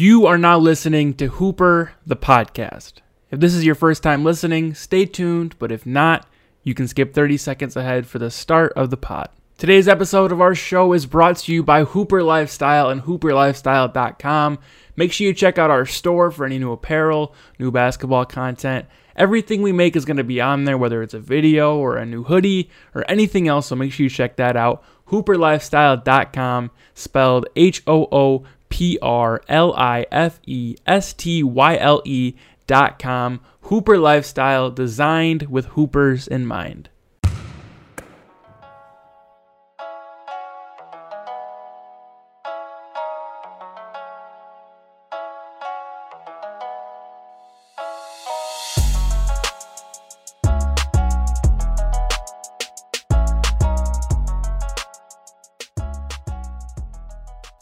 You are now listening to Hoopr, the podcast. If this is your first time listening, stay tuned, but if not, you can skip 30 seconds ahead for the start of the pod. Today's episode of our show is brought to you by Hoopr Lifestyle and HooprLifestyle.com. Make sure you check out our store for any new apparel, new basketball content. Everything we make is going to be on there, whether it's a video or a new hoodie or anything else, so make sure you check that out. HooprLifestyle.com, spelled H O O P R L I F E S T Y L E dot com. Hoopr Lifestyle, designed with Hoopers in mind.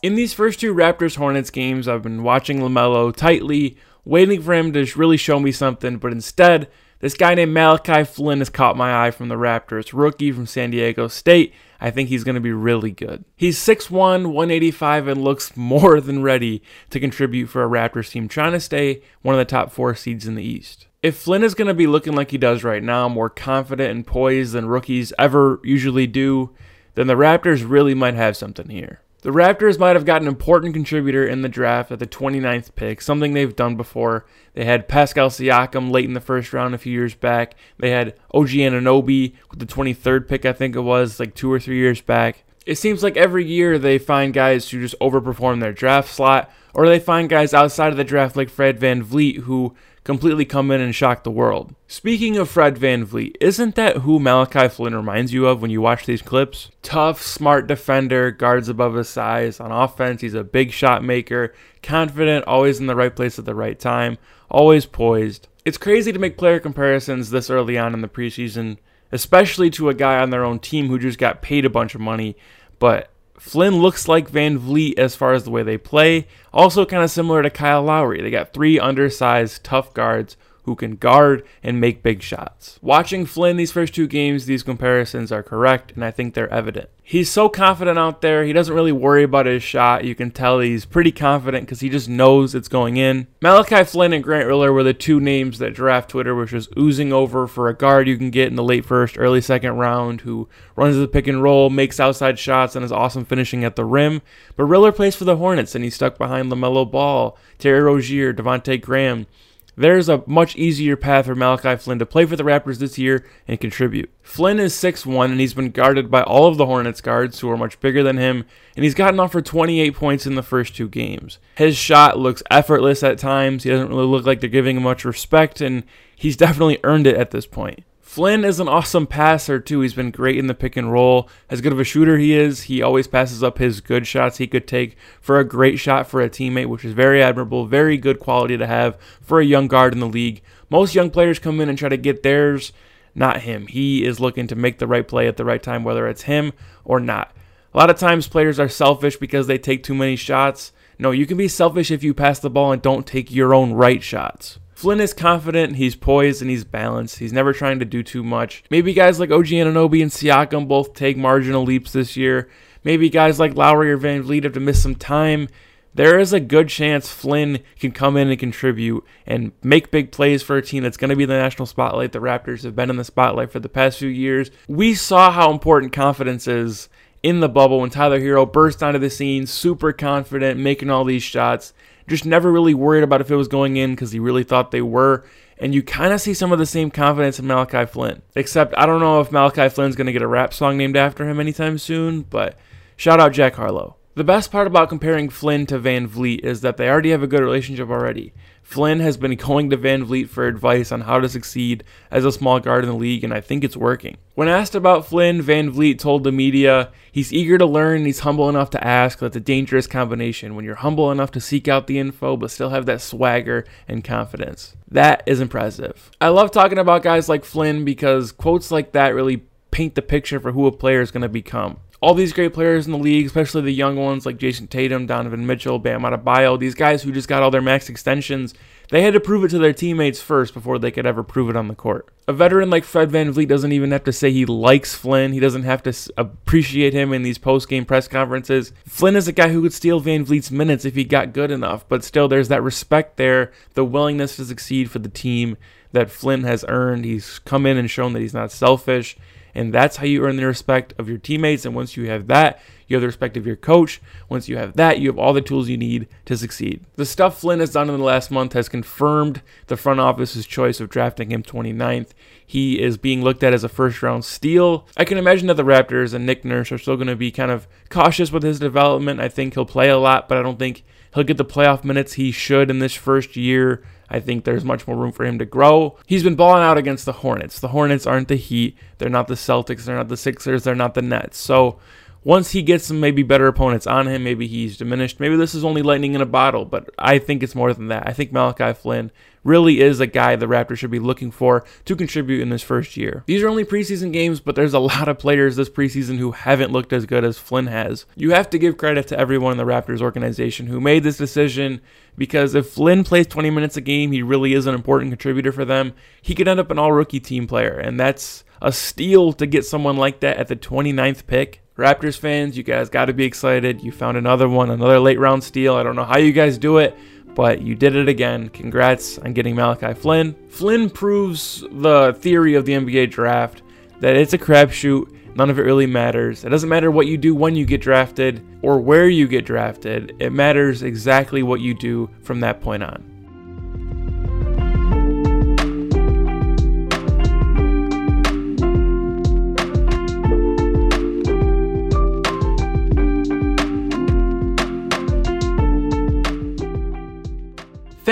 In these first two Raptors Hornets games, I've been watching LaMelo tightly, waiting for him to really show me something, but instead, this guy named Malachi Flynn has caught my eye from the Raptors, rookie from San Diego State. I think he's going to be really good. He's 6'1, 185, and looks more than ready to contribute for a Raptors team trying to stay one of the top four seeds in the East. If Flynn is going to be looking like he does right now, more confident and poised than rookies ever usually do, then the Raptors really might have something here. The Raptors might have got an important contributor in the draft at the 29th pick, something they've done before. They had Pascal Siakam late in the first round a few years back. They had OG Anunoby with the 23rd pick, I think it was, like two or three years back. It seems like every year they find guys who just overperform their draft slot, or they find guys outside of the draft like Fred Van VanVleet who completely come in and shock the world. Speaking of Fred VanVleet, isn't that who Malachi Flynn reminds you of when you watch these clips? Tough, smart defender, guards above his size. On offense, he's a big shot maker, confident, always in the right place at the right time, always poised. It's crazy to make player comparisons this early on in the preseason, especially to a guy on their own team who just got paid a bunch of money, but Flynn looks like VanVleet as far as the way they play. Also, kind of similar to Kyle Lowry. They got three undersized, tough guards who can guard and make big shots. Watching Flynn these first two games, these comparisons are correct, and I think they're evident. He's so confident out there, he doesn't really worry about his shot. You can tell he's pretty confident because he just knows it's going in. Malachi Flynn and Grant Riller were the two names that draft Twitter was just oozing over for a guard you can get in the late first, early second round who runs the pick and roll, makes outside shots, and is awesome finishing at the rim. But Riller plays for the Hornets, and he's stuck behind LaMelo Ball, Terry Rozier, Devonte Graham there's a much easier path for Malachi Flynn to play for the Raptors this year and contribute. Flynn is 6'1 and he's been guarded by all of the Hornets guards who are much bigger than him, and he's gotten off for 28 points in the first two games. His shot looks effortless at times, he doesn't really look like they're giving him much respect, and he's definitely earned it at this point. Flynn is an awesome passer too. He's been great in the pick and roll. As good of a shooter he is, he always passes up his good shots he could take for a great shot for a teammate, which is very admirable, very good quality to have for a young guard in the league. Most young players come in and try to get theirs, not him. He is looking to make the right play at the right time, whether it's him or not. A lot of times players are selfish because they take too many shots. No, you can be selfish if you pass the ball and don't take your own right shots. Flynn is confident, he's poised, and he's balanced. He's never trying to do too much. Maybe guys like OG Anunoby and Siakam both take marginal leaps this year. Maybe guys like Lowry or VanVleet have to miss some time. There is a good chance Flynn can come in and contribute and make big plays for a team that's going to be the national spotlight. The Raptors have been in the spotlight for the past few years. We saw how important confidence is in the bubble when Tyler Herro burst onto the scene, super confident, making all these shots just never really worried about if it was going in because he really thought they were. And you kind of see some of the same confidence in Malachi Flynn. Except I don't know if Malachi Flynn's going to get a rap song named after him anytime soon, but shout out Jack Harlow. The best part about comparing Flynn to VanVleet is that they already have a good relationship already. Flynn has been going to VanVleet for advice on how to succeed as a small guard in the league, and I think it's working. When asked about Flynn, VanVleet told the media he's eager to learn and he's humble enough to ask. That's a dangerous combination when you're humble enough to seek out the info but still have that swagger and confidence. That is impressive. I love talking about guys like Flynn because quotes like that really paint the picture for who a player is going to become all these great players in the league, especially the young ones like Jayson Tatum, Donovan Mitchell, Bam Adebayo, these guys who just got all their max extensions, They had to prove it to their teammates first before they could ever prove it on the court. A veteran like Fred VanVleet doesn't even have to say he likes Flynn. He doesn't have to appreciate him in these post-game press conferences. Flynn is a guy who could steal VanVleet's minutes if he got good enough, but still there's that respect there, the willingness to succeed for the team that Flynn has earned. He's come in and shown that he's not selfish, and that's how you earn the respect of your teammates. And once you have that, you have the respect of your coach. Once you have that, you have all the tools you need to succeed. The stuff Flynn has done in the last month has confirmed the front office's choice of drafting him 29th. He is being looked at as a first round steal. I can imagine that the Raptors and Nick Nurse are still going to be kind of cautious with his development. I think he'll play a lot, but I don't think he'll get the playoff minutes he should in this first year. I think there's much more room for him to grow. He's been balling out against the Hornets. The Hornets aren't the Heat. They're not the Celtics. They're not the Sixers. They're not the Nets. So once he gets some maybe better opponents on him, maybe he's diminished. Maybe this is only lightning in a bottle, but I think it's more than that. I think Malachi Flynn really is a guy the Raptors should be looking for to contribute in this first year. These are only preseason games, but there's a lot of players this preseason who haven't looked as good as Flynn has. You have to give credit to everyone in the Raptors organization who made this decision because if Flynn plays 20 minutes a game, he really is an important contributor for them. He could end up an all rookie team player, and that's a steal to get someone like that at the 29th pick. Raptors fans, you guys got to be excited. You found another one, another late round steal. I don't know how you guys do it, but you did it again. Congrats on getting Malachi Flynn. Flynn proves the theory of the NBA draft that it's a crapshoot. None of it really matters. It doesn't matter what you do when you get drafted or where you get drafted. It matters exactly what you do from that point on.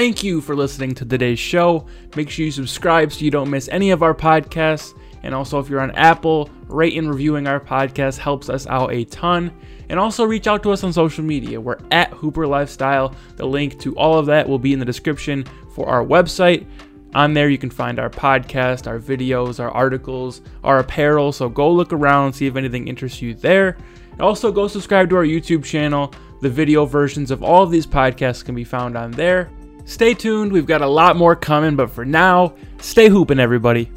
Thank you for listening to today's show. Make sure you subscribe so you don't miss any of our podcasts. And also, if you're on Apple, rate and reviewing our podcast helps us out a ton. And also, reach out to us on social media. We're at Hoopr Lifestyle. The link to all of that will be in the description for our website. On there, you can find our podcast, our videos, our articles, our apparel. So go look around and see if anything interests you there. Also, go subscribe to our YouTube channel. The video versions of all of these podcasts can be found on there. Stay tuned, we've got a lot more coming, but for now, stay hooping, everybody.